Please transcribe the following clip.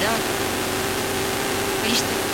да? Видишь ты?